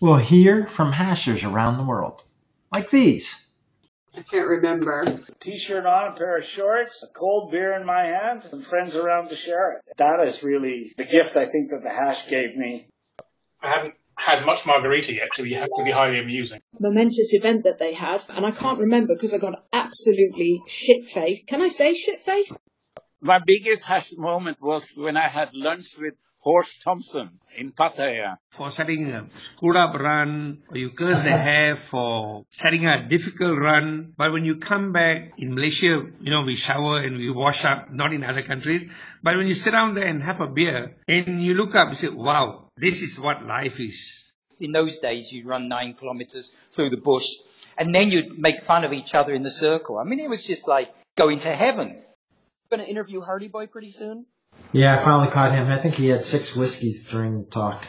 We'll hear from hashers around the world, like these. I can't remember. T-shirt on, a pair of shorts, a cold beer in my hand, and friends around to share it. That is really the gift I think that the hash gave me. I haven't had much margarita yet so you have to be highly amusing. Momentous event that they had, and I can't remember because I got absolutely shit faced. Can I say shit faced? My biggest hash moment was when I had lunch with Horst Thompson in Pattaya. For setting a screwed up run, or you curse the hare for setting a difficult run. But when you come back in Malaysia, you know, we shower and we wash up, not in other countries. But when you sit down there and have a beer and you look up, you say, wow, this is what life is. In those days, you'd run nine kilometers through the bush and then you'd make fun of each other in the circle. I mean, it was just like going to heaven. Going to interview Hardy Boy pretty soon? Yeah, I finally caught him. I think he had six whiskeys during the talk.